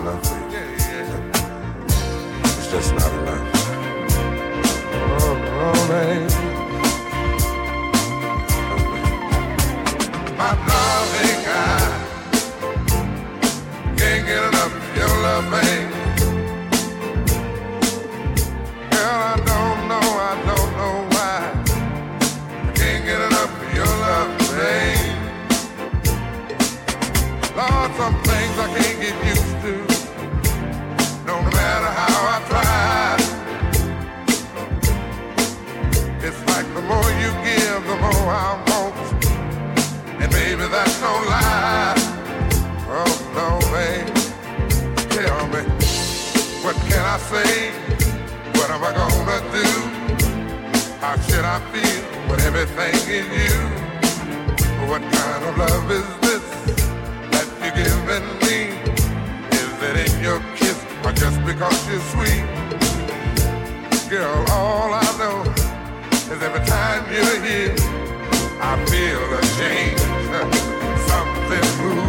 enough. It's just not enough. feel everything is you. What kind of love is this that you're giving me? Is it in your kiss or just because you're sweet? Girl, all I know is every time you're here, I feel a change. Something moves.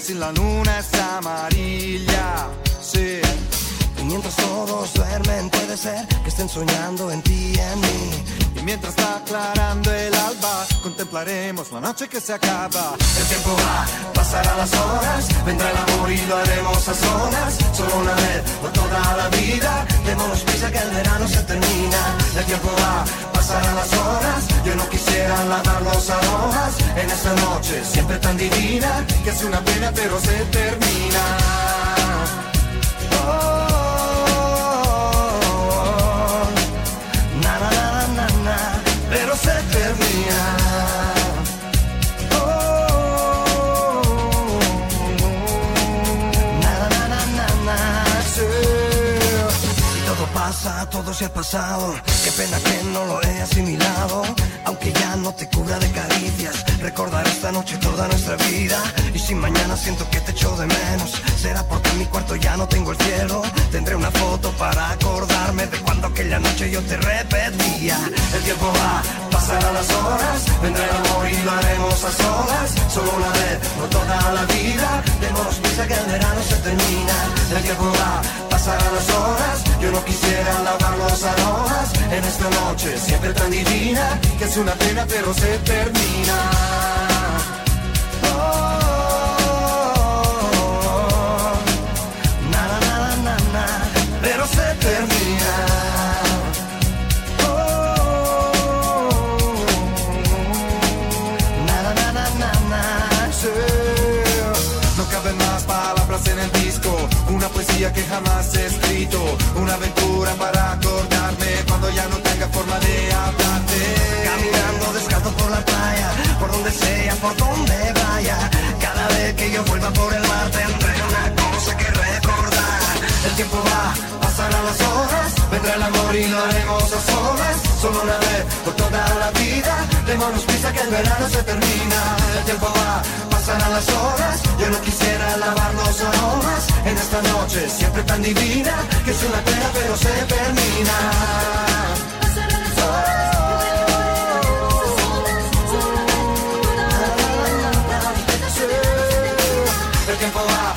Si la luna es amarilla. Sí, Y mientras todos duermen, puede ser que estén soñando en ti y en mí. Y mientras va aclarando el alba, contemplaremos la noche que se acaba. El tiempo va, pasará las horas, vendrá el amor y lo haremos a solas. Solo una vez por toda la vida, démonos prisa que el verano se termina. El tiempo va, las horas, yo no quisiera lavar los aromas en esta noche siempre tan divina, Que es una pena pero se termina. Todo se ha pasado. Qué pena que no lo he asimilado. Aunque ya no te cubra de caricias, recordar esta noche toda nuestra vida. Y si mañana siento que te echo de menos, será porque en mi cuarto ya no tengo el cielo. Tendré una foto para acordarme de cuando aquella noche yo te repetía. El tiempo va, pasarán las horas, vendrá el amor y lo haremos a solas. Solo una vez, no toda la vida. Démonos prisa que el verano se termina. El tiempo va, pasarán las horas. Yo no quisiera lavar los aromas en esta noche siempre tan divina. Que es una pena pero se termina. Na, na, na, na, na, na, pero se termina. Palabras en el disco, una poesía que jamás he escrito, una aventura para acordarme cuando ya no tenga forma de hablarte. Caminando descalzo por la playa, por donde sea, por donde vaya. Cada vez que yo vuelva por el mar tendré una cosa que recordar. El tiempo va, pasarán las horas, vendrá el amor y lo haremos a solas. Solo una vez por toda la vida, démonos prisa que el verano se termina. El tiempo va, pasarán las horas, yo no quisiera lavar los aromas en esta noche siempre tan divina, que es una pena pero se termina. Las horas, El tiempo va,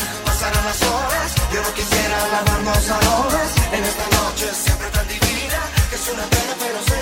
horas. No quisiera lavarnos aromas en esta noche siempre tan divina que es una pena pero